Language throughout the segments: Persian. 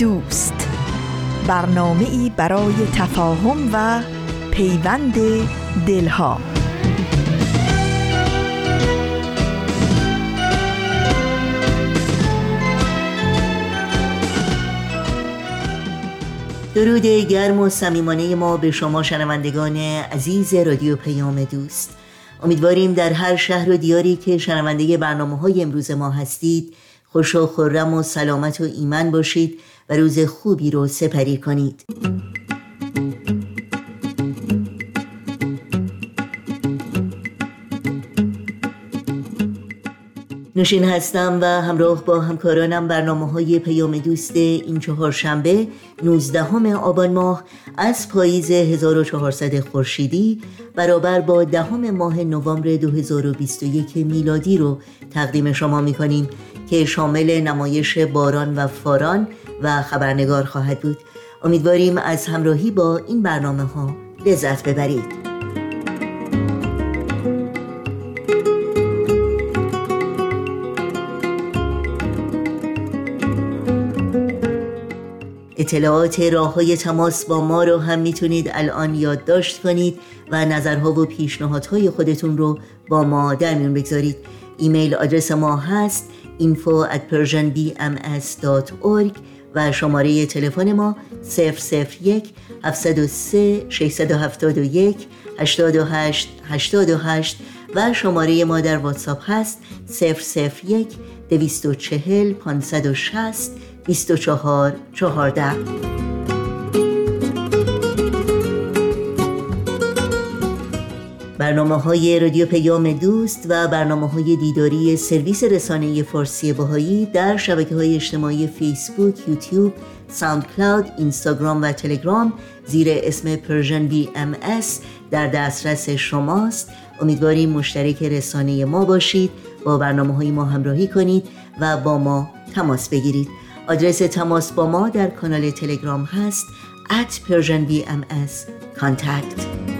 دوست. برنامه ای برای تفاهم و پیوند دلها. درود گرم و صمیمانه ما به شما شنوندگان عزیز رادیو پیام دوست. امیدواریم در هر شهر و دیاری که شنونده برنامه های امروز ما هستید خوش و خورم و سلامت و ایمن باشید و روز خوبی رو سپری کنید. نوشین هستم و همراه با همکارانم برنامه های پیام دوست این چهارشنبه 19 آبان ماه از پاییز 1400 خورشیدی برابر با دهم ماه نوامبر 2021 میلادی رو تقدیم شما می کنیم که شامل نمایش باران و فاران و خبرنگار خواهد بود. امیدواریم از همراهی با این برنامه ها لذت ببرید. اطلاعات راه های تماس با ما رو هم می‌تونید الان یادداشت کنید و نظرها و پیشنهادهای خودتون رو با ما در میون بگذارید. ایمیل آدرس ما هست info at persianbms.org و شماره تلفن ما 001 703 671 828 828 و شماره ما در واتساپ هست 001 240 560 24 14 برنامه های رادیو پیام دوست و برنامه های دیداری سرویس رسانه فارسی بهایی در شبکه های اجتماعی فیسبوک، یوتیوب، ساوند کلاود، اینستاگرام و تلگرام. زیر اسم Persian BMS در دسترس شماست. امیدواریم مشترک رسانه ما باشید با برنامه های ما همراهی کنید و با ما تماس بگیرید. آدرس تماس با ما در کانال تلگرام هست at Persian BMS contact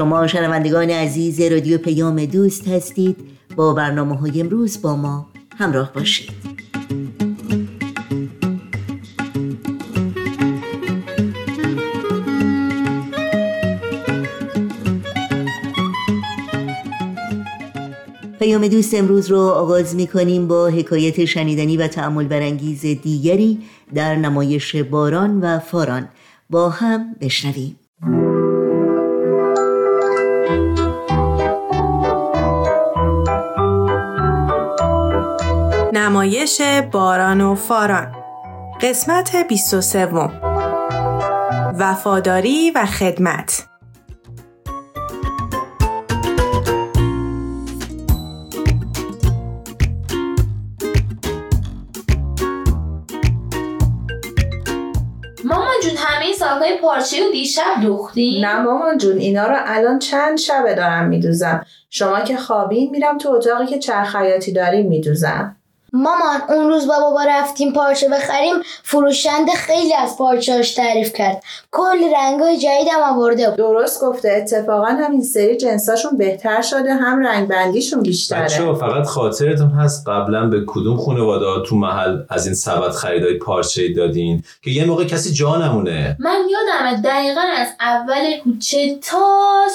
شما شنوندگان عزیز رادیو پیام دوست هستید. با برنامه های امروز با ما همراه باشید. پیام دوست امروز رو آغاز می کنیم با حکایت شنیدنی و تعمل برانگیز دیگری در نمایش باران و فاران. با هم بشنویم. نمایش باران و فاران. قسمت 23 وفاداری و خدمت. مامان جون همه ساقای پارچه و دیشب دوختی؟ نه مامان جون اینا رو الان چند شبه دارم میدوزم. شما که خوابین میرم تو اتاقی که چرخیاتی داریم میدوزم. مامان اون روز با بابا رفتیم پارچه بخریم فروشنده خیلی از پارچهاش تعریف کرد. کلی رنگای جدیدم آورده درست گفته. اتفاقا هم این سری جنساشون بهتر شده هم رنگ بندیشون بیشتره. بچه فقط خاطرتون هست قبلا به کدوم خانواده تو محل از این سبد خریدای پارچه دادین؟ که یه موقع کسی جا نمونه من یادمه دقیقا از اول کوچه تا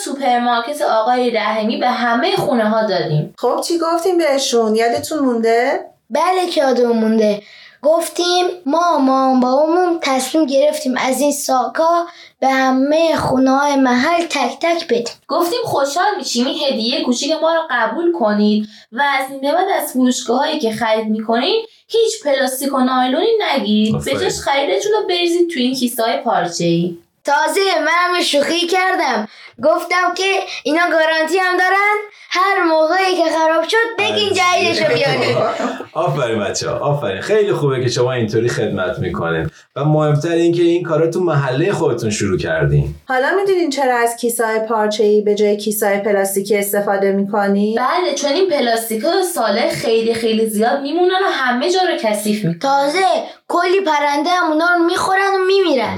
سوپرمارکت آقای رحمی به همه خونه ها دادیم. خب چی گفتیم بهشون؟ یادتون مونده؟ بله که یادمون مونده. گفتیم ما ما بابامون تصمیم گرفتیم از این ساکا به همه خونه های محل تک تک بدیم. گفتیم خوشحال میشیم این هدیه کوچیک ما رو قبول کنید و از این بعد از فروشگاه هایی که خرید می‌کنید هیچ پلاستیک و نایلونی نگیرید. به جاش خریدتون رو بریزید تو این کیسه های پارچه ای تازه منم شوخی کردم. گفتم که اینا گارانتی هم دارن. هر موقعی که خراب شد بگین جدیدشو بیارین. آفرین بچه ها آفرین. خیلی خوبه که شما اینطوری خدمت می‌کنین. و مهمتر این که این کارا تو محله خودتون شروع کردین. حالا می‌دونین چرا از کیسای پارچه‌ای به جای کیسای پلاستیکی استفاده می‌کنی؟ بله چون این پلاستیک ها ساله خیلی خیلی زیاد میمونن و همه جا رو کثیف می‌کنن. تازه کلی پرنده هم اونا رو می‌خورن و میمیرن.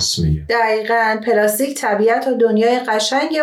دقیقا. پلاستیک طبیعت و دنیای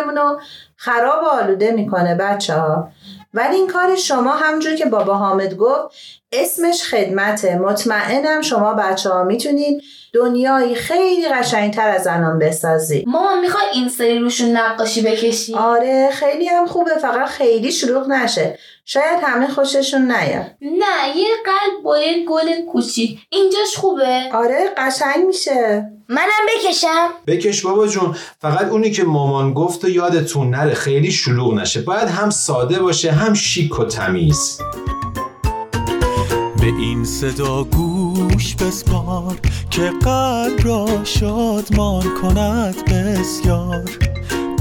قشنگمون رو خراب و آلوده می‌کنه بچه ها ولی این کار شما همجور که بابا حامد گفت اسمش خدمته. مطمئنم شما بچه ها می‌تونین دنیایی خیلی قشنگتر از الان بسازی. مامان می‌خوای این سری روشون نقاشی بکشی آره خیلی هم خوبه. فقط خیلی شلوغ نشه. شاید همه خوششون نیاد. نه یه قلب با یه گل کوچیک. اینجاش خوبه. آره قشنگ میشه. منم بکشم. بکش بابا جون. فقط اونی که مامان گفت و یادتون نره خیلی شلوغ نشه. باید هم ساده باشه هم شیک و تمیز. به این صدا گوش بسپار که قلب را شادمان کند بسیار.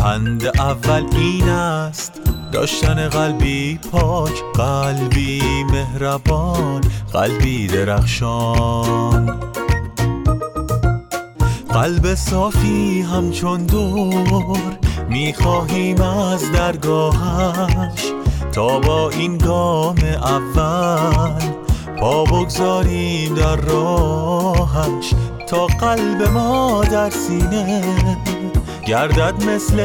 پند اول این است. داشتن قلبی پاک قلبی مهربان قلبی درخشان. قلب صافی همچون دور می‌خواهیم از درگاهش. تا با این گام اول پا بگذاریم در راهش. تا قلب ما در سینه گردد مثل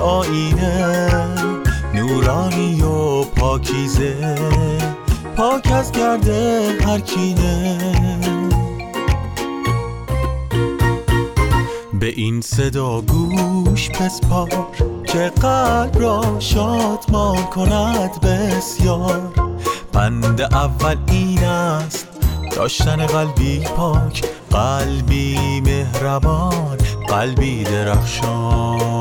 آینه نورانی و پاکیزه. پاک از گرده هر کینه. به این صدا گوش بسپار که قلب را شادمان کند بسیار. بند اول این است داشتن قلبی پاک قلبی مهربان. قلبی درخشان.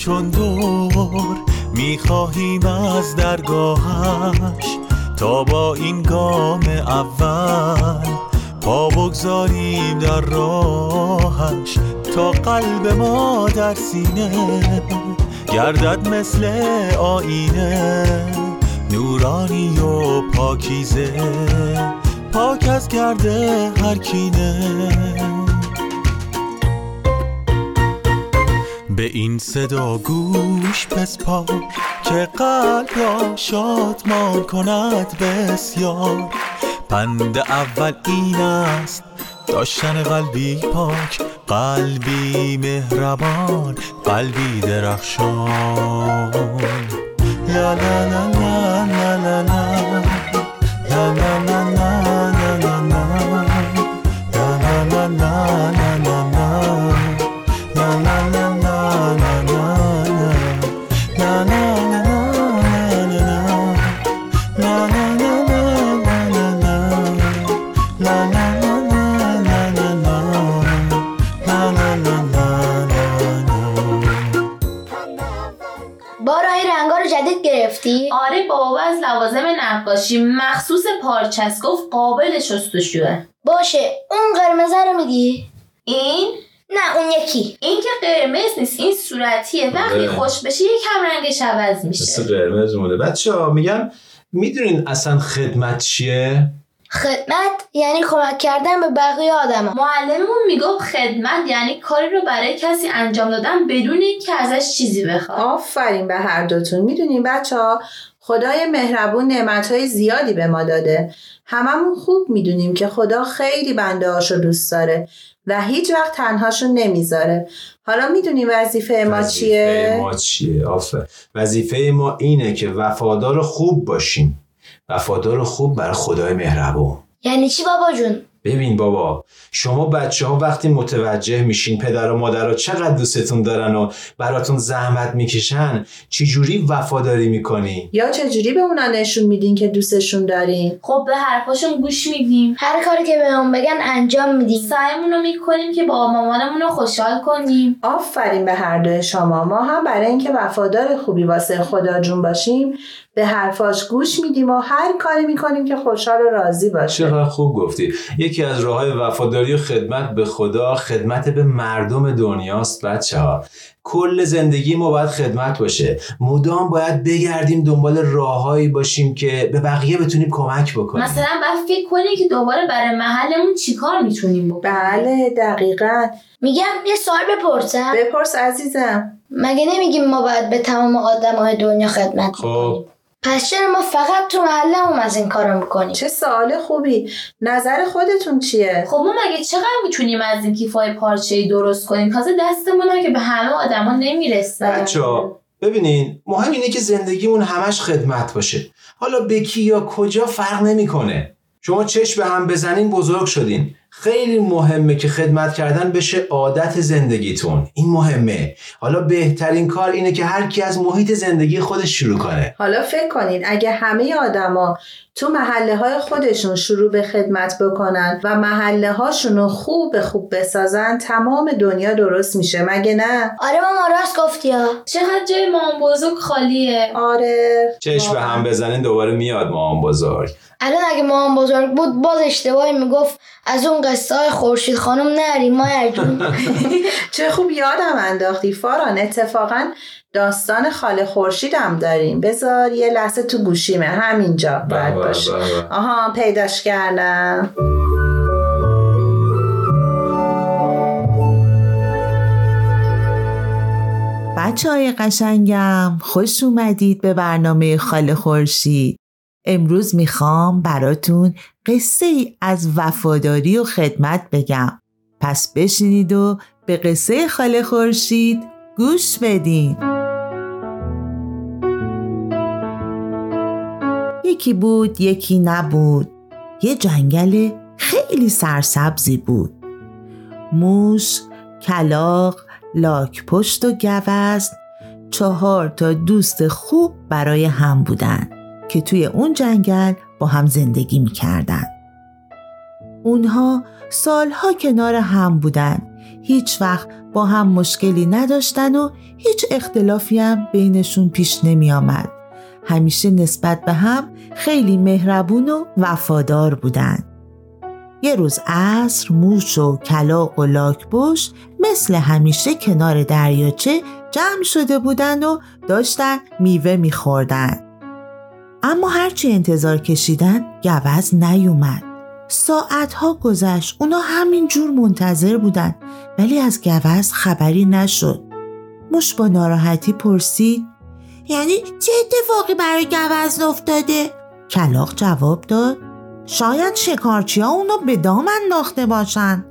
همچون دور می‌خواهیم از درگاهش تا با این گام اول پا بگذاریم در راهش تا قلب ما در سینه گردد مثل آینه نورانی و پاکیزه پاک از گرده هر کینه. صدا گوش بسپار که قلب را شادمان کند بسیار پند اول این است داشتن قلبی پاک قلبی مهربان قلبی درخشان لا لا لا لا لا لا لا لا لا نقاشی مخصوص پارچست گفت قابل شستشوه باشه. اون قرمزه رو میگی؟ این؟ نه اون یکی. این که قرمز نیست این صورتیه. وقتی آره. خوش بشه یکم رنگش عوض میشه. مثل قرمز مونه بچه ها میگم می‌دونین اصلا خدمت چیه؟ خدمت یعنی کمک کردن به بقیه آدما. معلممون می‌گفت خدمت یعنی کاری رو برای کسی انجام دادن بدون اینکه ازش چیزی بخواد. آفرین به هر دوتون. می‌دونین بچه ها خدای مهربون نعمتهای زیادی به ما داده. هممون خوب می‌دونیم که خدا خیلی بنده هاشو دوست داره و هیچ وقت تنهاشو نمی‌ذاره. حالا می‌دونیم وظیفه ما وظیفه چیه؟ ما چیه؟ آفر. وظیفه ما اینه که وفادار خوب باشیم. وفادار خوب برای خدای مهربون. یعنی چی بابا جون؟ ببین بابا شما بچه ها وقتی متوجه میشین پدر و مادر چقدر دوستتون دارن و براتون زحمت می‌کشن چجوری وفاداری می‌کنی؟ یا چجوری به اونا نشون میدین که دوستشون دارین؟ خب به حرفاشون گوش میدیم. هر کاری که بهمون بگن انجام میدیم. سعیمون رو می‌کنیم که با مامانمون رو خوشحال کنیم. آفرین به هر دوی شما. ما هم برای اینکه وفادار خوبی واسه خدا جون باشیم به حرفاش گوش میدیم و هر کاری می‌کنیم که خوشحال و راضی باشه چقدر خوب گفتی. یکی از راه های وفاداری و خدمت به خدا خدمت به مردم دنیاست بچه ها کل زندگی ما باید خدمت باشه. مدام باید بگردیم دنبال راههایی باشیم که به بقیه بتونیم کمک بکنیم. مثلا باید فکر کنیم که دوباره برای محلمون چیکار می‌تونیم بکنیم؟ بله دقیقا. میگم یه سوال بپرسم. بپرس عزیزم. مگه نمیگیم ما باید به تمام آدم های دنیا خدمت خب. کنیم پس چرا ما فقط تو محلمون از این کارو می‌کنیم. چه سوال خوبی. نظر خودتون چیه؟ خب ما مگه چقدر می‌تونیم از این کیفای پارچه ای درست کنیم؟ تازه دستمون هم که به همه آدما نمی‌رسه بچه ها ببینین مهم اینه که زندگیمون همش خدمت باشه. حالا به کی یا کجا فرق نمی‌کنه. شما چشم به هم بزنین بزرگ شدین. خیلی مهمه که خدمت کردن بشه عادت زندگیتون. این مهمه. حالا بهترین کار اینه که هر کی از محیط زندگی خودش شروع کنه. حالا فکر کنید اگه همه آدما تو محله های خودشون شروع به خدمت بکنن و محله هاشون رو خوب خوب بسازن تمام دنیا درست میشه. مگه نه؟ آره ماما راست گفتی ها. چقدر جای مام بزرگ خالیه. آره. چشم به هم بزنین دوباره میاد مامان بزرگ. الان اگه مامان بزرگ بود باز اشتباهی می‌گفت. از اون قصه های خورشید خانم نریم ما چه خوب یادم انداختی. فاران اتفاقا داستان خاله خورشیدم داریم. بذار یه لحظه تو گوشیمه. همینجا. باید بابا، باشه. بابا. آها پیداش کردم. بچه های قشنگم خوش اومدید به برنامه خاله خورشید. امروز می‌خوام براتون قصه ای از وفاداری و خدمت بگم. پس بشینید و به قصه خاله خورشید گوش بدین. یکی بود یکی نبود. یه جنگل خیلی سرسبزی بود. موش، کلاق، لاک پشت و گوزن چهار تا دوست خوب برای هم بودن. که توی اون جنگل با هم زندگی می‌کردن. اونها سالها کنار هم بودن هیچ وقت با هم مشکلی نداشتن و هیچ اختلافی هم بینشون پیش نمی آمد. همیشه نسبت به هم خیلی مهربون و وفادار بودن. یه روز عصر موش و کلاق و لاکبش مثل همیشه کنار دریاچه جمع شده بودن و داشتن میوه میخوردن. اما هرچی انتظار کشیدن گوز نیومد. ساعتها گذشت اونا همین جور منتظر بودن ولی از گوز خبری نشد. موش با ناراحتی پرسید یعنی چه اتفاقی برای گوز افتاده؟ کلاق جواب داد شاید شکارچی ها اونو به دام انداخته باشن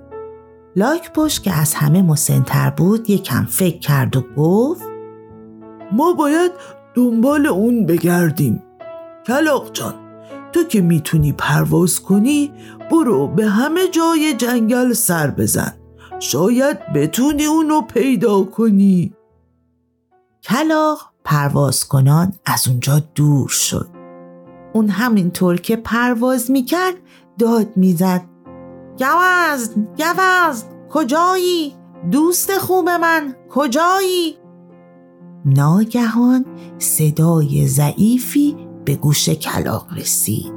لاک پشت که از همه مسنتر بود یکم فکر کرد و گفت ما باید دنبال اون بگردیم کلاق جان تو که می‌تونی پرواز کنی برو به همه جای جنگل سر بزن. شاید بتونی اونو پیدا کنی. کلاق پرواز کنان از اونجا دور شد. اون همینطور که پرواز می‌کرد داد می‌زد. گوزن گوزن کجایی؟ دوست خوب من کجایی؟ ناگهان صدای ضعیفی به گوش کلاق رسید.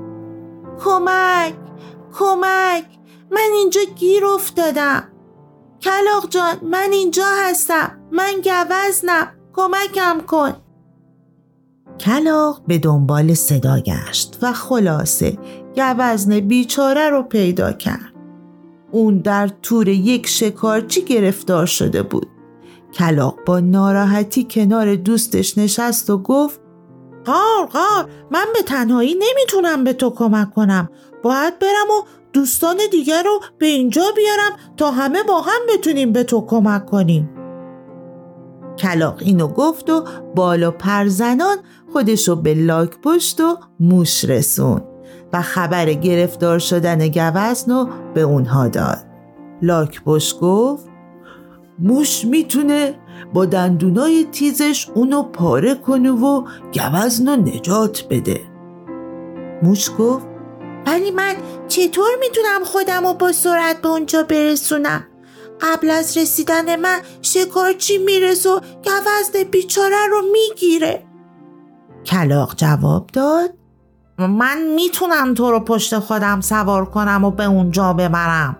کمک کمک من اینجا گیر افتادم. کلاق جان من اینجا هستم. من گوزنم. کمکم کن. کلاق به دنبال صدا گشت و خلاصه گوزن بیچاره رو پیدا کرد. اون در تور یک شکارچی گرفتار شده بود. کلاق با ناراحتی کنار دوستش نشست و گفت قار قار من به تنهایی نمی‌تونم به تو کمک کنم. باید برم و دوستان دیگر رو به اینجا بیارم تا همه با هم بتونیم به تو کمک کنیم. کلاق اینو گفت و بالا پرزنان خودشو به لاک پشت و موش رسون و خبر گرفتار شدن گوزن رو به اونها داد لاکپشت گفت موش می‌تونه با دندونای تیزش اونو پاره کنه و گوزن رو نجات بده. موش گفت ولی من چطور می‌تونم خودم رو با سرعت به اونجا برسونم؟ قبل از رسیدن من شکارچی می‌رسه و گوزن بیچاره رو می‌گیره. کلاق جواب داد من می‌تونم تو رو پشت خودم سوار کنم و به اونجا ببرم.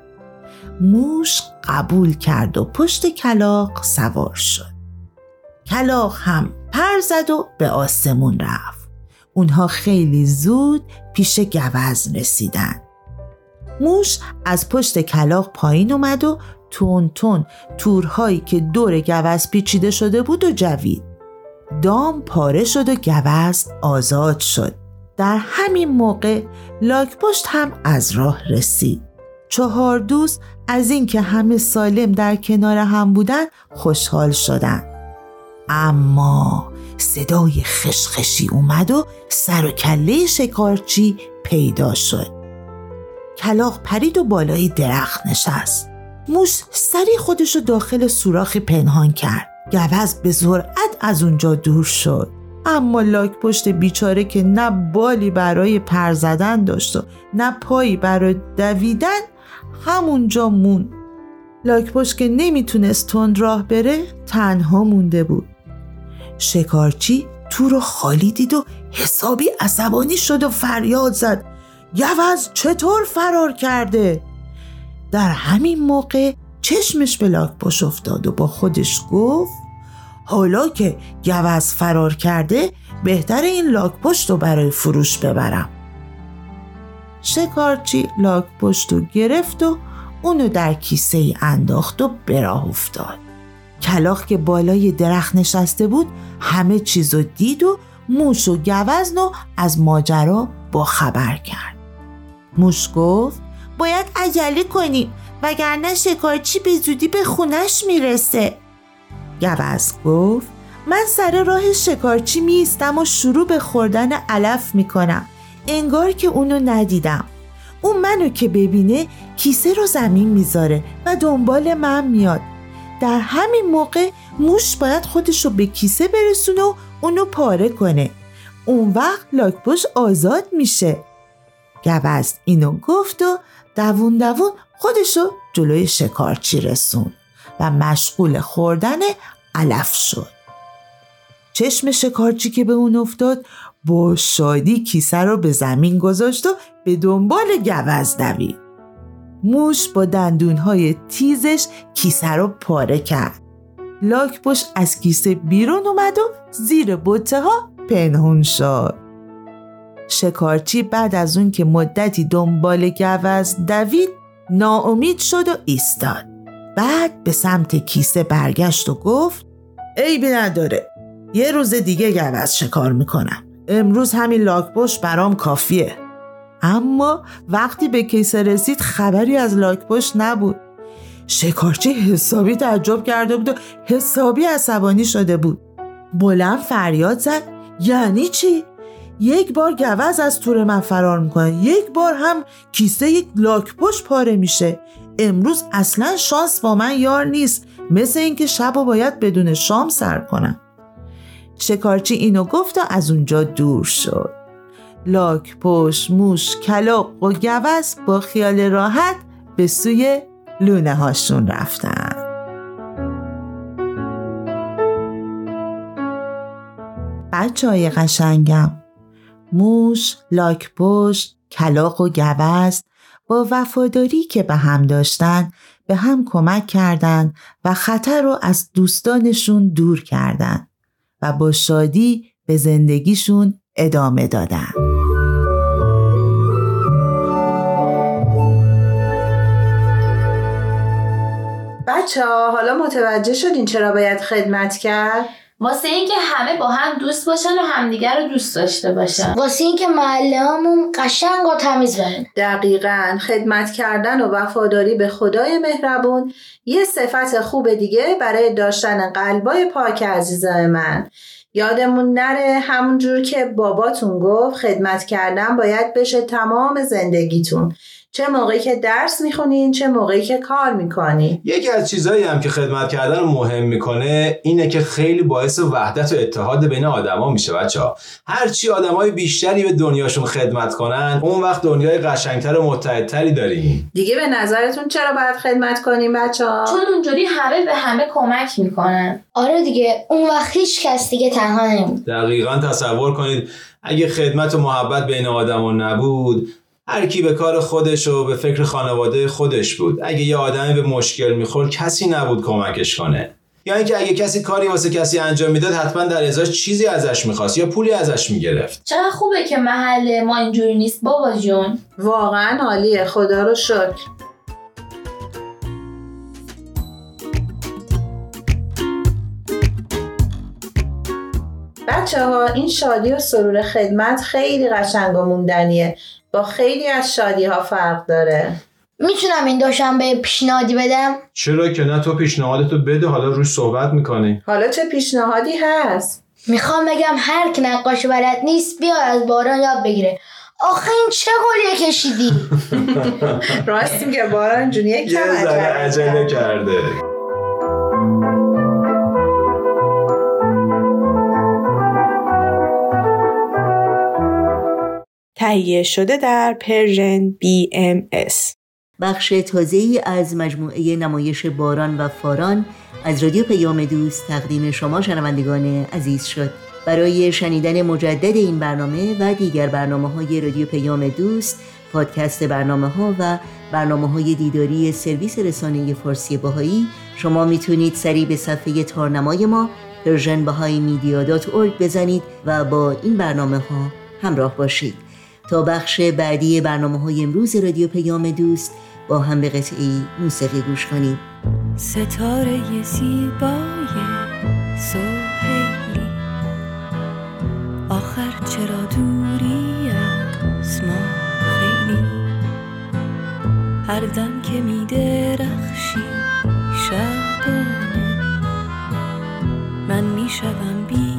موش قبول کرد و پشت کلاق سوار شد. کلاق هم پر زد و به آسمون رفت. اونها خیلی زود پیش گوزن رسیدن. موش از پشت کلاق پایین اومد و تون تون تورهایی که دور گوز پیچیده شده بود و جوید. دام پاره شد و گوز آزاد شد. در همین موقع لاکپشت هم از راه رسید. چهار دوست از اینکه همه سالم در کنار هم بودن خوشحال شدند. اما صدای خشخشی اومد و سر و کله شکارچی پیدا شد. کلاق پرید و بالای درخت نشست. موش سری خودشو داخل سوراخی پنهان کرد. گوز به سرعت از اونجا دور شد. اما لاک پشت بیچاره که نه بالی برای پر زدن داشت و نه پایی برای دویدن همونجا مون. لاک پشت که نمی‌تونست تند راه بره تنها مونده بود. شکارچی تو رو خالی دید و حسابی عصبانی شد و فریاد زد. گوز چطور فرار کرده؟ در همین موقع چشمش به لاکپشت افتاد و با خودش گفت حالا که گوز فرار کرده بهتر این لاکپشت رو برای فروش ببرم. شکارچی لاکپشت رو گرفت و اونو در کیسه ای انداخت و به راه افتاد. کلاق که بالای درخت نشسته بود همه چیزو دید و موش و گوزن و از ماجرا با خبر کرد. موش گفت باید عجله کنیم وگرنه شکارچی به زودی به خونش می‌رسه. گوز گفت من سر راه شکارچی میستم و شروع به خوردن علف می‌کنم. انگار که اونو ندیدم. اون منو که ببینه کیسه رو زمین می‌ذاره و دنبال من میاد. در همین موقع موش باید خودشو به کیسه برسونه و اونو پاره کنه. اون وقت لاکپوش آزاد میشه. گوز اینو گفت و دوون دوون خودشو جلوی شکارچی رسون و مشغول خوردن علف شد. چشم شکارچی که به اون افتاد با شادی کیسه رو به زمین گذاشت و به دنبال گوز دوید. موش با دندونهای تیزش کیسه رو پاره کرد. لاکپشت از کیسه بیرون اومد و زیر بوته ها پنهون شد. شکارچی بعد از اون که مدتی دنبال گوز دوید ناامید شد و ایستاد. بعد به سمت کیسه برگشت و گفت عیبی نداره یه روز دیگه گوز شکار می‌کنم. امروز همین لاکپشت برام کافیه. اما وقتی به کیسه رسید خبری از لاکپشت نبود. شکارچی حسابی تعجب کرده بود و حسابی عصبانی شده بود. بلند فریاد زد. یعنی چی؟ یک بار گوز از تور من فرار می‌کنه. یک بار هم کیسه یک لاکپشت پاره میشه. امروز اصلا شانس با من یار نیست. مثل اینکه شب و باید بدون شام سر کنم. شکارچی اینو گفت و از اونجا دور شد. لاک پشت موش کلاق و گوز با خیال راحت به سوی لونه هاشون رفتن. بچه های قشنگم موش، لاک پشت، کلاق و گوز با وفاداری که به هم داشتن به هم کمک کردند و خطر رو از دوستانشون دور کردند و با شادی به زندگیشون ادامه دادن. بچه ها حالا متوجه شدین چرا باید خدمت کرد؟ واسه اینکه همه با هم دوست باشن و همدیگر رو دوست داشته باشن. واسه اینکه محله همون قشنگ و تمیز برن. دقیقا. خدمت کردن و وفاداری به خدای مهربون. یه صفت خوب دیگه برای داشتن قلبای پاک عزیزای من. یادمون نره همونجور که باباتون گفت خدمت کردن باید بشه تمام زندگیتون. چه موقعی که درس می‌خونین چه موقعی که کار می‌کنین یکی از چیزهایی هم که خدمت کردن رو مهم می‌کنه اینه که خیلی باعث وحدت و اتحاد بین آدما میشه بچه ها. هرچی آدمای بیشتری به دنیاشون خدمت کنن اون وقت دنیای قشنگتر و متحدتری داریم. دیگه به نظرتون چرا باید خدمت کنیم بچه ها؟ چون اونجوری همه به همه کمک می‌کنن. آره دیگه اون وقت هیچ کس دیگه تنها نمید دقیقا تصور کنید اگه خدمت و محبت بین آدما نبود هر کی به کار خودش و به فکر خانواده خودش بود. اگه یه آدمی به مشکل می‌خورد کسی نبود کمکش کنه. یا اینکه اگه کسی کاری واسه کسی انجام می‌داد حتما در ازاش چیزی ازش می‌خواست یا پولی ازش می‌گرفت. چقدر خوبه که محل ما اینجوری نیست بابا جون. واقعا عالیه خدا رو شکر. بچه ها این شادی و سرور خدمت خیلی قشنگ و موندنیه. با خیلی از شادی ها فرق داره. می‌تونم این دوشنبه پیشنهادی بدم؟ چرا که نه تو پیشنهادتو بده حالا روش صحبت می‌کنی. حالا چه پیشنهادی هست؟ می‌خوام بگم هر که نقاشی بلد نیست بیا از باران یاد بگیره. آخه این چه گلیه کشیدی؟ راست میگه باران جون یک یه کم عجله کرده. تهیه شده در Persian BMS بخش تازه ای از مجموعه نمایش باران و فاران از رادیو پیام دوست تقدیم شما شنوندگان عزیز شد. برای شنیدن مجدد این برنامه و دیگر برنامه های رادیو پیام دوست پادکست برنامه ها و برنامه های دیداری سرویس رسانه فارسی بهایی شما می‌تونید سریع به صفحه تارنمای ما Persian بزنید و با این برنامه ها همراه باشید. تا بخش بعدی برنامه های امروز رادیو پیام دوست با هم به قطعی موسیقی گوش کنیم. ستاره زیبای سوهیلی آخر چرا دوری از ما خیلی؟ هر دم که می درخشی شبانه. من می شوم بی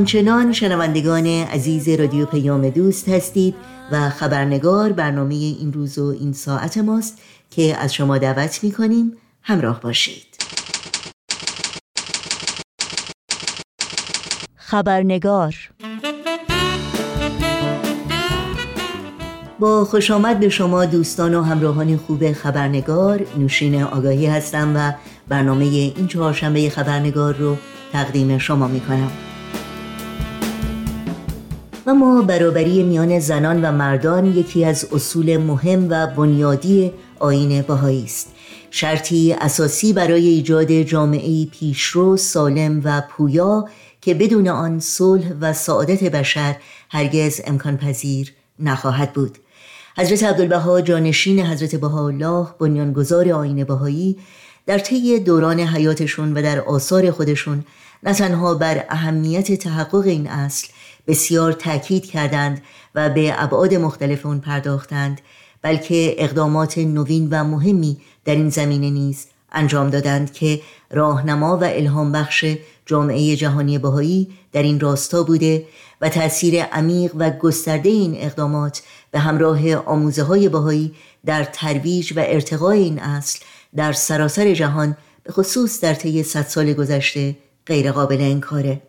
همچنان شنوندگان عزیز رادیو پیام دوست هستید و خبرنگار برنامه این روز و این ساعت ماست که از شما دعوت می کنیم همراه باشید. خبرنگار با خوش آمد به شما دوستان و همراهان خوب خبرنگار. نوشین آگاهی هستم و برنامه این چهارشنبه خبرنگار رو تقدیم شما می کنم و ما برابری میان زنان و مردان یکی از اصول مهم و بنیادی آین بهایی است. شرطی اساسی برای ایجاد جامعه پیشرو سالم و پویا که بدون آن صلح و سعادت بشر هرگز امکان پذیر نخواهد بود. حضرت عبدالبها جانشین حضرت بهاءالله بنیانگذار آین بهایی در طی دوران حیاتشون و در آثار خودشون نه تنها بر اهمیت تحقق این اصل بسیار تاکید کردند و به ابعاد مختلف اون پرداختند بلکه اقدامات نوین و مهمی در این زمینه نیز انجام دادند که راهنما و الهام بخش جامعه جهانی بهایی در این راستا بوده و تأثیر عمیق و گسترده این اقدامات به همراه آموزه های بهایی در ترویج و ارتقای این اصل در سراسر جهان به خصوص در طی صد سال گذشته غیر قابل انکاره.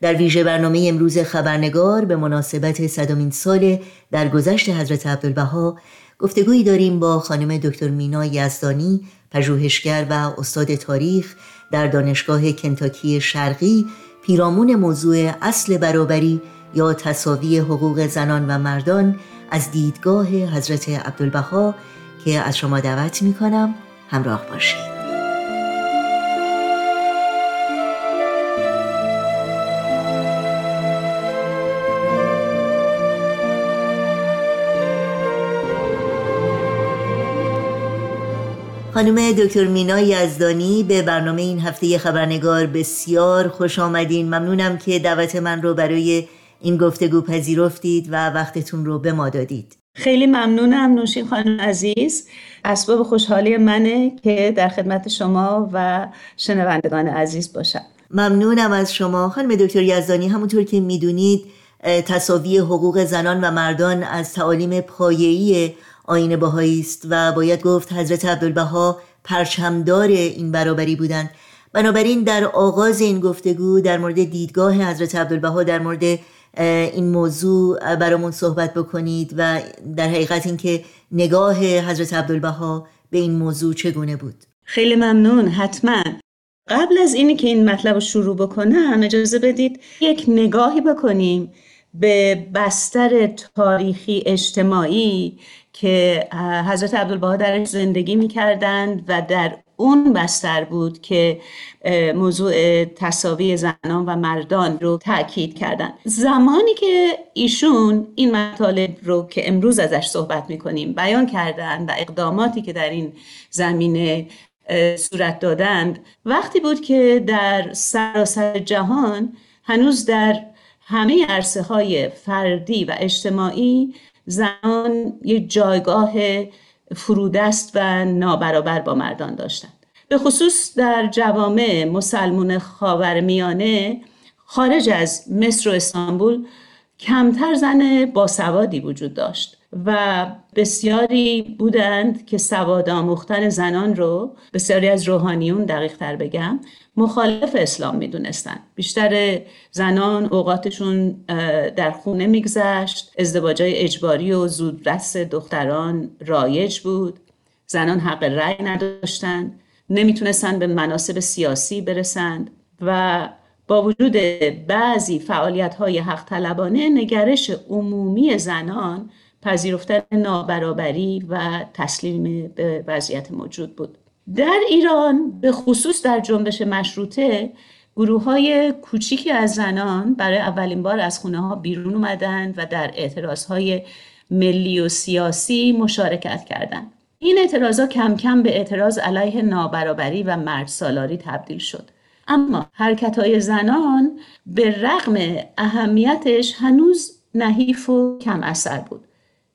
در ویژه برنامه امروز خبرنگار به مناسبت صدامین سال در گذشت حضرت عبدالبها گفتگویی داریم با خانم دکتر مینا یزدانی پژوهشگر و استاد تاریخ در دانشگاه کنتاکی شرقی پیرامون موضوع اصل برابری یا تصاوی حقوق زنان و مردان از دیدگاه حضرت عبدالبها که از شما دعوت می کنم همراه باشید. خانم دکتر مینا یزدانی به برنامه این هفته خبرنگار بسیار خوش آمدین. ممنونم که دعوت من رو برای این گفتگو پذیرفتید و وقتتون رو به ما دادید. خیلی ممنونم نوشین خانم عزیز. اسباب خوشحالی منه که در خدمت شما و شنوندگان عزیز باشم. ممنونم از شما. خانم دکتر یزدانی همونطور که می‌دونید تصاوی حقوق زنان و مردان از تعالیم پایه‌ای آین بهایی است و باید گفت حضرت عبدالبها پرچمدار این برابری بودند. بنابراین در آغاز این گفتگو در مورد دیدگاه حضرت عبدالبها در مورد این موضوع برامون صحبت بکنید و در حقیقت اینکه نگاه حضرت عبدالبها به این موضوع چگونه بود. خیلی ممنون حتما. قبل از اینی که این مطلب رو شروع بکنم اجازه بدید یک نگاهی بکنیم به بستر تاریخی اجتماعی که حضرت عبدالبها درش زندگی می‌کردند و در اون بستر بود که موضوع تصاوی زنان و مردان رو تاکید کردن زمانی که ایشون این مطالب رو که امروز ازش صحبت می‌کنیم بیان کردن و اقداماتی که در این زمینه صورت دادند وقتی بود که در سراسر جهان هنوز در همه عرصه های فردی و اجتماعی زنان یک جایگاه فرودست و نابرابر با مردان داشتند. به خصوص در جوامع مسلمون خاورمیانه خارج از مصر و استانبول کمتر زن باسوادی وجود داشت. و بسیاری بودند که سواد آموختن زنان رو بسیاری از روحانیون دقیق تر بگم مخالف اسلام می‌دونستن بیشتر زنان اوقاتشون در خونه میگذشت ازدواجای اجباری و زودرس دختران رایج بود. زنان حق رأی نداشتند نمی‌تونستن به مناسب سیاسی برسند و با وجود بعضی فعالیت های حق طلبانه نگرش عمومی زنان پذیرفتن نابرابری و تسلیم به وضعیت موجود بود در ایران به خصوص در جنبش مشروطه گروه های کوچیکی از زنان برای اولین بار از خونه ها بیرون اومدند و در اعتراض های ملی و سیاسی مشارکت کردند. این اعتراض ها کم کم به اعتراض علیه نابرابری و مرد سالاری تبدیل شد. اما حرکت های زنان به رغم اهمیتش هنوز نحیف و کم اثر بود.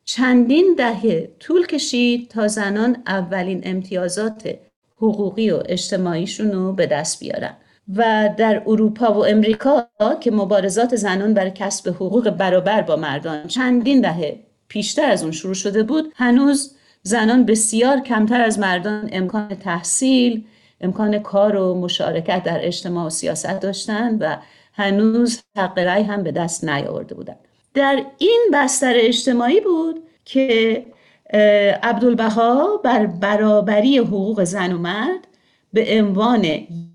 چندین دهه طول کشید تا زنان اولین امتیازات حقوقی و اجتماعیشون رو به دست بیارن. و در اروپا و امریکا که مبارزات زنان برای کسب حقوق برابر با مردان چندین دهه پیشتر از اون شروع شده بود هنوز زنان بسیار کمتر از مردان امکان تحصیل امکان کار و مشارکت در اجتماع و سیاست داشتند و هنوز حق رأی هم به دست نیاورده بودند در این بستر اجتماعی بود که عبدالبها بر برابری حقوق زن و مرد به عنوان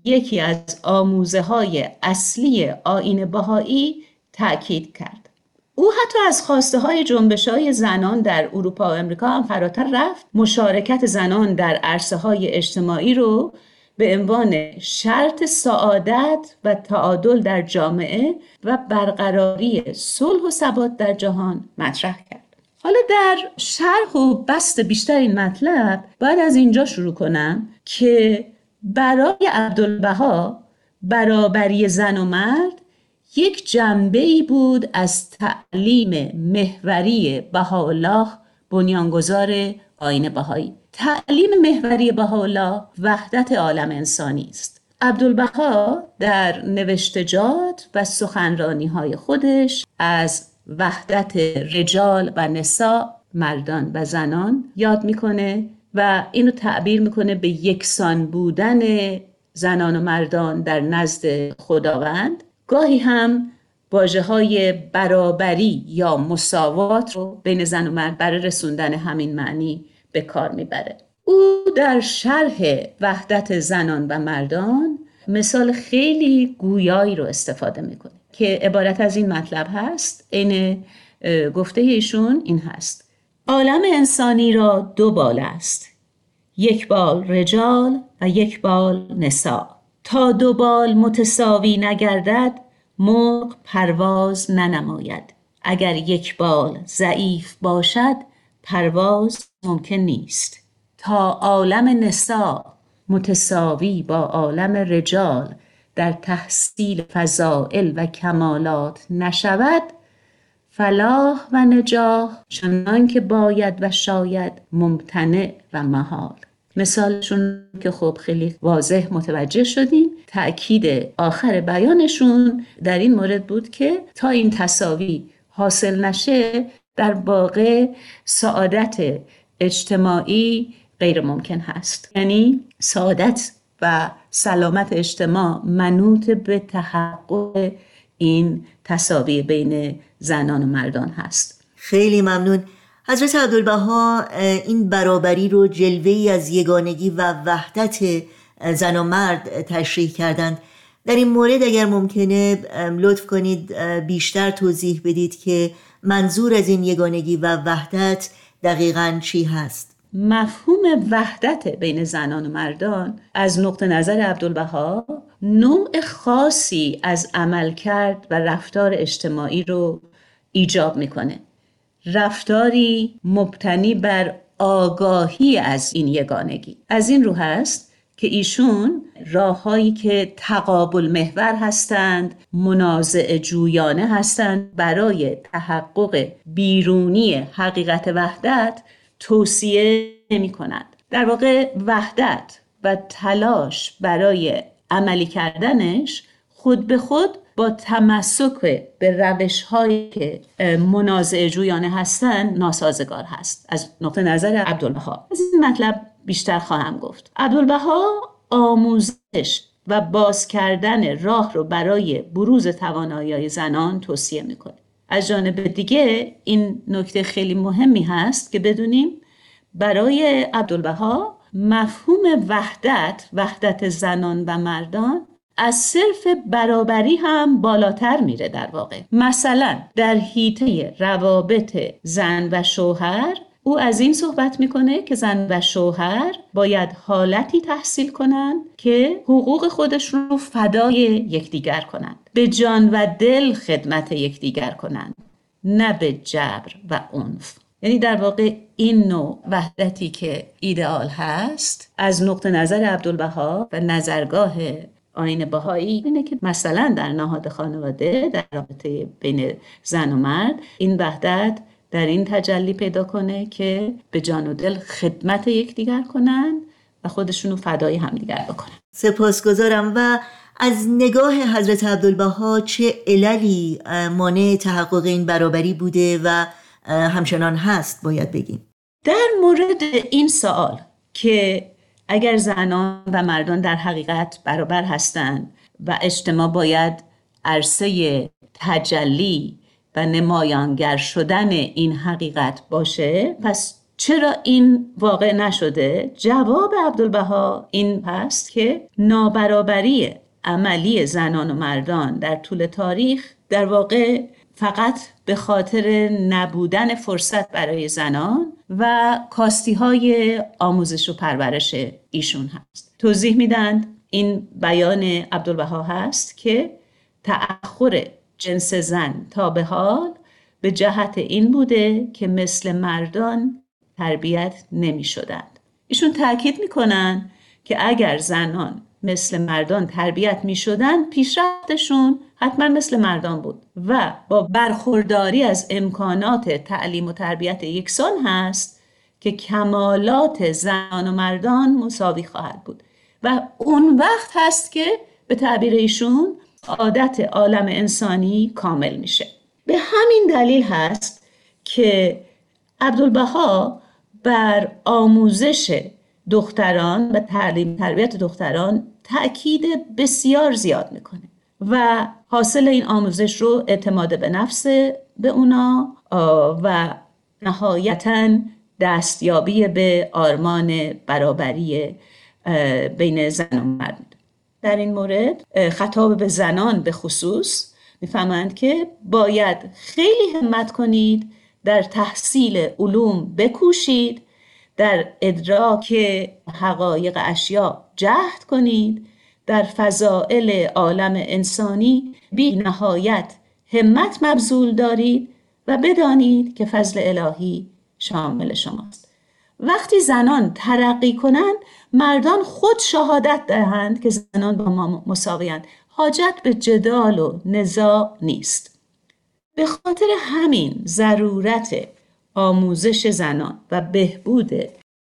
یکی از آموزه های اصلی آین بهایی تاکید کرد. او حتی از خواسته های جنبش های زنان در اروپا و امریکا هم فراتر رفت مشارکت زنان در عرصه های اجتماعی رو به عنوان شرط سعادت و تعادل در جامعه و برقراری صلح و ثبات در جهان مطرح کرد. حالا در شرح و بست بیشتر این مطلب باید از اینجا شروع کنم که برای عبدالبها برابری زن و مرد یک جنبه ای بود از تعلیم محوری بهاءالله بنیانگذار آین بهایی تعلیم محوری بهاءالله وحدت عالم انسانی است. عبدالبها در نوشتجات و سخنرانی های خودش از وحدت رجال و نسا مردان و زنان یاد می‌کنه و اینو تعبیر می‌کنه به یکسان بودن زنان و مردان در نزد خداوند. گاهی هم واجه های برابری یا مساوات رو بین زن و مرد برای رسوندن همین معنی به کار می‌بره. او در شرح وحدت زنان و مردان مثال خیلی گویایی رو استفاده می‌کنه که عبارت از این مطلب هست. این گفته ایشون این هست. عالم انسانی را دو بال است. یک بال رجال و یک بال نسا. تا دو بال متساوی نگردد مرغ پرواز ننماید. اگر یک بال ضعیف باشد پرواز ممکن نیست. تا عالم نسا متساوی با عالم رجال در تحصیل فضائل و کمالات نشود فلاح و نجاح چنان که باید و شاید ممتنع و محال. مثالشون که خب خیلی واضح متوجه شدیم. تأکید آخر بیانشون در این مورد بود که تا این تصاوی حاصل نشه در واقع سعادت اجتماعی غیر ممکن هست. یعنی سعادت و سلامت اجتماع منوط به تحقق این تصاوی بین زنان و مردان هست. خیلی ممنون. حضرت عبدالبها این برابری رو جلوه ای از یگانگی و وحدت زن و مرد تشریح کردند. در این مورد اگر ممکنه لطف کنید بیشتر توضیح بدید که منظور از این یگانگی و وحدت دقیقا چی هست؟ مفهوم وحدت بین زنان و مردان از نقطه نظر عبدالبها نوع خاصی از عمل کرد و رفتار اجتماعی رو ایجاب می‌کنه. رفتاری مبتنی بر آگاهی از این یگانگی. از این رو هست که ایشون راههایی که تقابل محور هستند منازع جویانه هستند برای تحقق بیرونی حقیقت وحدت توصیه نمی کند. در واقع وحدت و تلاش برای عملی کردنش خود به خود با تمسک به روش هایی که منازع جویانه هستند ناسازگار هست از نقطه نظر عبدالبها از این مطلب بیشتر خواهم گفت. عبدالبها آموزش و باز کردن راه رو برای بروز توانایی زنان توصیه می‌کنه. از جانب دیگه این نکته خیلی مهمی هست که بدونیم برای عبدالبها مفهوم وحدت وحدت زنان و مردان از صرف برابری هم بالاتر میره در واقع. مثلا در حیطه روابط زن و شوهر او از این صحبت می‌کنه که زن و شوهر باید حالتی تحصیل کنند که حقوق خودشون رو فدای یکدیگر کنند. به جان و دل خدمت یکدیگر کنند نه به جبر و عنف. یعنی در واقع این نوع وحدتی که ایدئال هست از نقطه نظر عبدالبها و نظرگاه آین بهایی اینه که مثلا در نهاد خانواده در رابطه بین زن و مرد این وحدت در این تجلی پیدا کنه که به جان و دل خدمت یکدیگر کنن و خودشونو فدای همدیگر بکنن. سپاسگزارم و از نگاه حضرت عبدالبها چه عللی مانع تحقق این برابری بوده و همچنان هست باید بگیم؟ در مورد این سوال که اگر زنان و مردان در حقیقت برابر هستند و اجتماع باید عرصه تجلی و نمایانگر شدن این حقیقت باشه پس چرا این واقع نشده؟ جواب عبدالبها این هست که نابرابری عملی زنان و مردان در طول تاریخ در واقع فقط به خاطر نبودن فرصت برای زنان و کاستی های آموزش و پرورش ایشون هست توضیح میدند این بیان عبدالبها هست که تأخر جنس زن تا به حال به جهت این بوده که مثل مردان تربیت نمی شدند. ایشون تاکید می که اگر زنان مثل مردان تربیت می شدن پیشرفتشون حتما مثل مردان بود و با برخورداری از امکانات تعلیم و تربیت یکسان هست که کمالات زنان و مردان مساوی خواهد بود و اون وقت هست که به تعبیر ایشون عادت عالم انسانی کامل میشه. به همین دلیل هست که عبدالبها بر آموزش دختران و تعلیم تربیت دختران تأکید بسیار زیاد می‌کنه و حاصل این آموزش رو اعتماد به نفس به اونا و نهایتا دستیابی به آرمان برابری بین زن و مرد. در این مورد خطاب به زنان به خصوص می‌فهمند که باید خیلی همت کنید در تحصیل علوم بکوشید در ادراک حقایق اشیا جهد کنید در فضائل عالم انسانی بی نهایت همت مبذول دارید و بدانید که فضل الهی شامل شماست. وقتی زنان ترقی کنند مردان خود شهادت دهند که زنان با ما مساویند حاجت به جدال و نزاع نیست. به خاطر همین ضرورت آموزش زنان و بهبود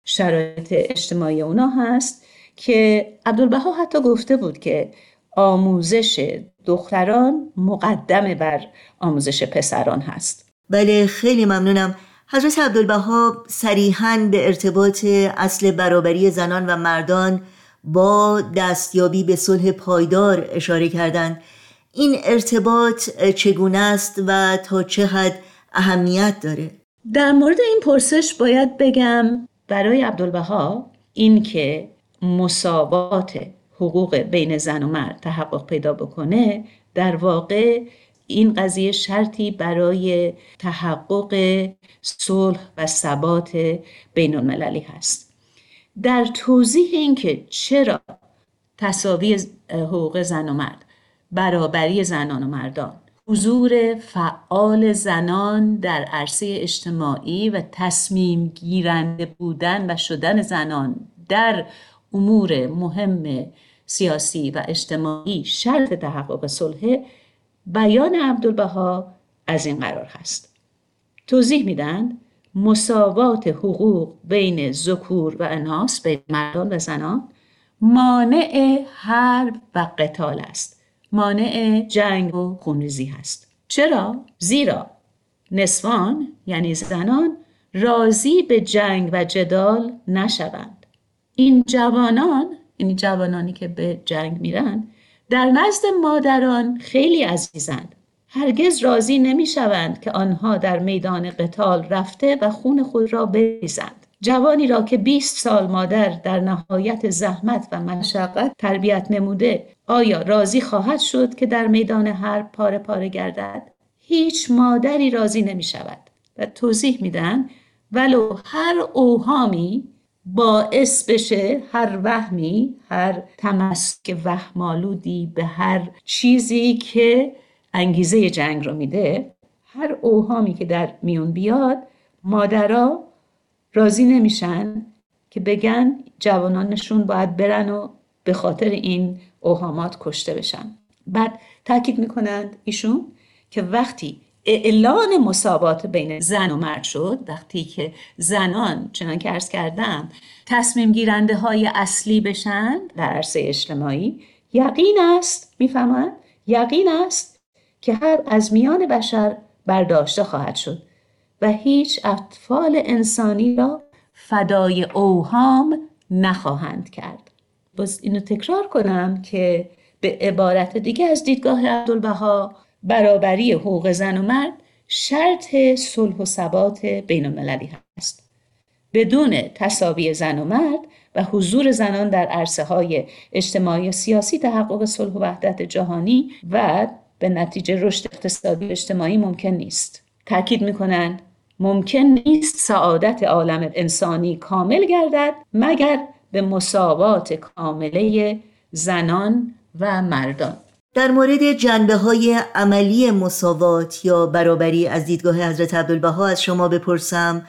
شرایط اجتماعی اونا هست که عبدالبها حتی گفته بود که آموزش دختران مقدم بر آموزش پسران هست. بله خیلی ممنونم. حضرت عبدالبها صریحا به ارتباط اصل برابری زنان و مردان با دستیابی به صلح پایدار اشاره کردند. این ارتباط چگونه است و تا چه حد اهمیت داره؟ در مورد این پرسش باید بگم برای عبدالبها این که مساوات حقوق بین زن و مرد تحقق پیدا بکنه در واقع این قضیه شرطی برای تحقق صلح و ثبات بین المللی هست. در توضیح اینکه چرا تصاوی حقوق زن و مرد برابری زنان و مردان حضور فعال زنان در عرصه اجتماعی و تصمیم گیرنده بودن و شدن زنان در امور مهم سیاسی و اجتماعی شرط تحقق صلح بیان عبدالبها از این قرار هست. توضیح میدن مساوات حقوق بین ذکور و اناس بین مردان و زنان مانع حرب و قتال است. مانع جنگ و خونریزی هست. چرا؟ زیرا نسوان یعنی زنان راضی به جنگ و جدال نشوند. این جوانان یعنی جوانانی که به جنگ میرن در نزد مادران خیلی عزیزند. هرگز راضی نمی‌شوند که آنها در میدان قتال رفته و خون خود را بریزند. جوانی را که 20 سال مادر در نهایت زحمت و مشقت تربیت نموده آیا راضی خواهد شد که در میدان حرب پاره پاره گردد؟ هیچ مادری راضی نمی شود و توضیح میدن ولو هر اوهامی باعث بشه هر وهمی هر تمسک وهمالودی به هر چیزی که انگیزه جنگ رو میده هر اوهامی که در میون بیاد مادرها راضی نمیشن که بگن جوانانشون باید برن و به خاطر این اوهامات کشته بشن. بعد تاکید می‌کنند ایشون که وقتی اعلان مساوات بین زن و مرد شد. وقتی که زنان چنان که ارز کردم تصمیم گیرنده های اصلی بشن در عرصه اجتماعی یقین است می‌فهمند یقین است که هر از میان بشر برداشته خواهد شد و هیچ اطفال انسانی را فدای اوهام نخواهند کرد. باز اینو تکرار کنم که به عبارت دیگه از دیدگاه عبدالبها برابری حقوق زن و مرد شرط صلح و ثبات بین المللی هست. بدون تصاوی زن و مرد و حضور زنان در عرصه های اجتماعی و سیاسی تحقق صلح و وحدت جهانی و به نتیجه رشد اقتصادی و اجتماعی ممکن نیست. تاکید می‌کنند ممکن نیست سعادت عالم انسانی کامل گردد مگر به مساوات کامله زنان و مردان. در مورد جنبه های عملی مساوات یا برابری از دیدگاه حضرت عبدالبها از شما بپرسم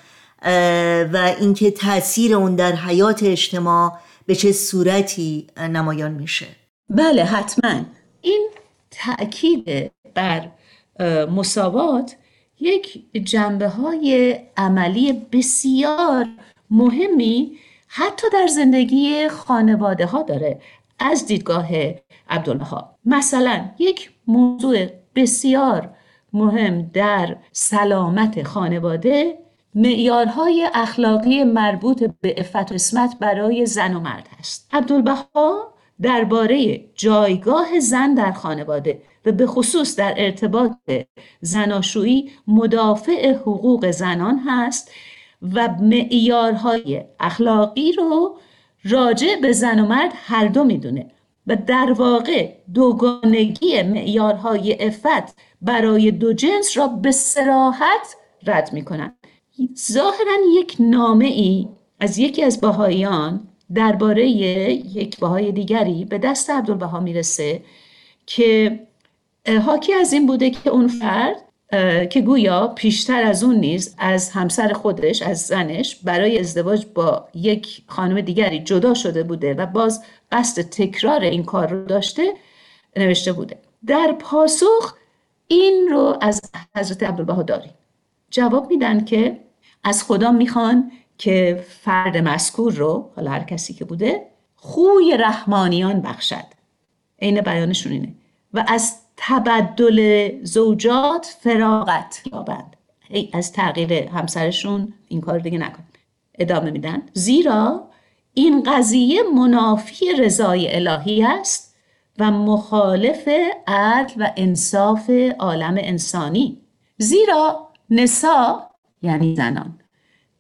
و اینکه تاثیر اون در حیات اجتماع به چه صورتی نمایان میشه. بله حتما. این تأکید بر مساوات یک جنبه های عملی بسیار مهمی حتی در زندگی خانواده ها داره. از دیدگاه عبدالله مثلا یک موضوع بسیار مهم در سلامت خانواده معیارهای اخلاقی مربوط به افت و اسمت برای زن و مرد هست. عبدالبها درباره جایگاه زن در خانواده و به خصوص در ارتباط زناشویی مدافع حقوق زنان هست و معیارهای اخلاقی رو راجع به زن و مرد هر دو می‌دونه. و در واقع دوگانگی معیارهای افت برای دو جنس را به سراحت رد می کنند ظاهرا یک نامه ای از یکی از باهایان درباره یک باهای دیگری به دست عبدالبها می‌رسه که حاکی از این بوده که اون فرد که گویا پیشتر از اون نیز از همسر خودش از زنش برای ازدواج با یک خانم دیگری جدا شده بوده و باز قصد تکرار این کار رو داشته نوشته بوده. در پاسخ این رو از حضرت عبدالبها داریم جواب میدن که از خدا می‌خوان که فرد مذکور رو حالا هر کسی که بوده خوی رحمانیان بخشد. عین بیانشون اینه. و از تبدل زوجات فراغت یابند. از تغییر همسرشون این کار دیگه نکن. ادامه میدن. زیرا این قضیه منافی رضای الهی است و مخالف عدل و انصاف عالم انسانی. زیرا نسا یعنی زنان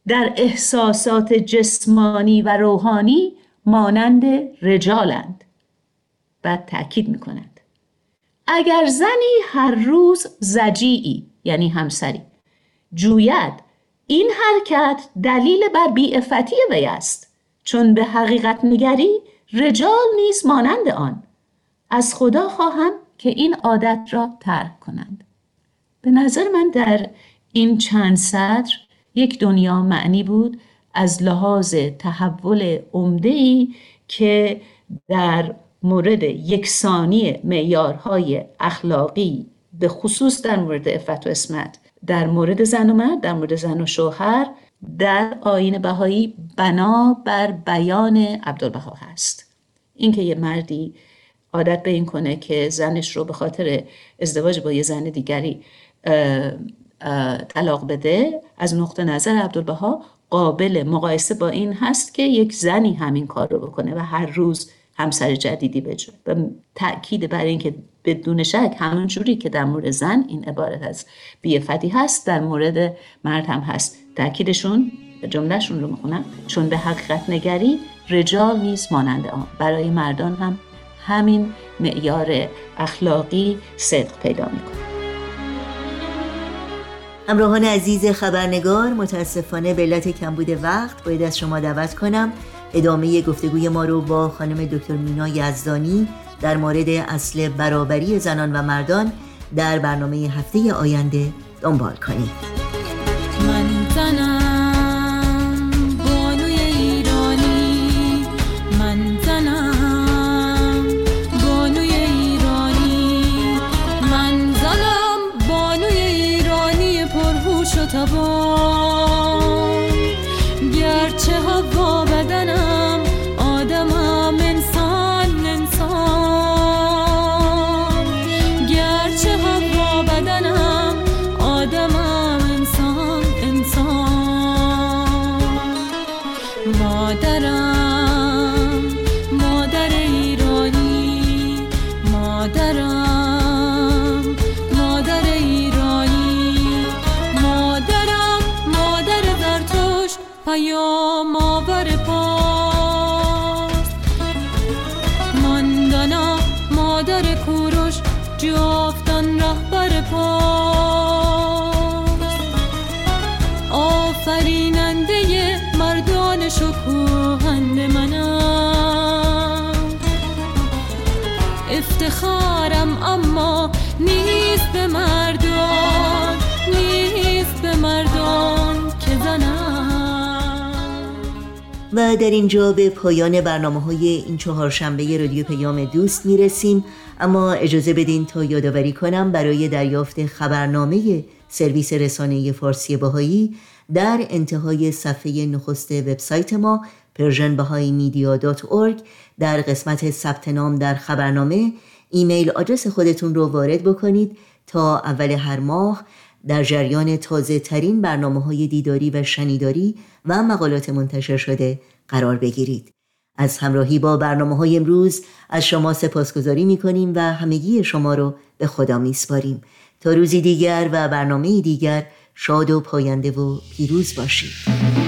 در احساسات جسمانی و روحانی مانند رجالند بعد تأکید می‌کنند. اگر زنی هر روز زجیعی یعنی همسری جوید این حرکت دلیل بر بیعفتی وی است. چون به حقیقت نگری رجال نیز مانند آن. از خدا خواهم که این عادت را ترک کنند. به نظر من در این چند سطر یک دنیا معنی بود از لحاظ تحول عمده ای که در مورد یکسانی معیارهای اخلاقی به خصوص در مورد افت و اسمت در مورد زن و مرد در مورد زن و شوهر در آین بهایی بنا بر بیان عبدالبها هست. اینکه یه مردی عادت به این کنه که زنش رو به خاطر ازدواج با یه زن دیگری طلاق بده از نقطه نظر عبدالبها قابل مقایسه با این هست که یک زنی همین کار رو بکنه و هر روز همسر جدیدی بجه و تأکید بر اینکه بدون شک همون جوری که در مورد زن این عبارت از بیفتی هست در مورد مرد هم هست. تأکیدشون جملهشون رو می‌خونم. چون به حقیقت نگری رجال نیست مانند آن. برای مردان هم همین معیار اخلاقی صدق پیدا می‌کنه. همراهان عزیز خبرنگار متاسفانه به علت کمبود وقت باید از شما دعوت کنم. ادامه گفتگوی ما رو با خانم دکتر مینا یزدانی در مورد اصل برابری زنان و مردان در برنامه هفته آینده دنبال کنید افتخارم اما نیست به مردان نیست به مردان که زنم. و در اینجا به پایان برنامه های این چهارشنبه رادیو پیام دوست می‌رسیم. اما اجازه بدین تا یادآوری کنم برای دریافت خبرنامه سرویس رسانه فارسی باهایی در انتهای صفحه نخست وبسایت ما persianbahaimedia.org در قسمت ثبت نام در خبرنامه ایمیل آدرس خودتون رو وارد بکنید تا اول هر ماه در جریان تازه ترین برنامه های دیداری و شنیداری و مقالات منتشر شده قرار بگیرید. از همراهی با برنامه های امروز از شما سپاسگزاری می کنیم و همگی شما رو به خدا می سپاریم تا روزی دیگر و برنامه دیگر شاد و پاینده و پیروز باشید.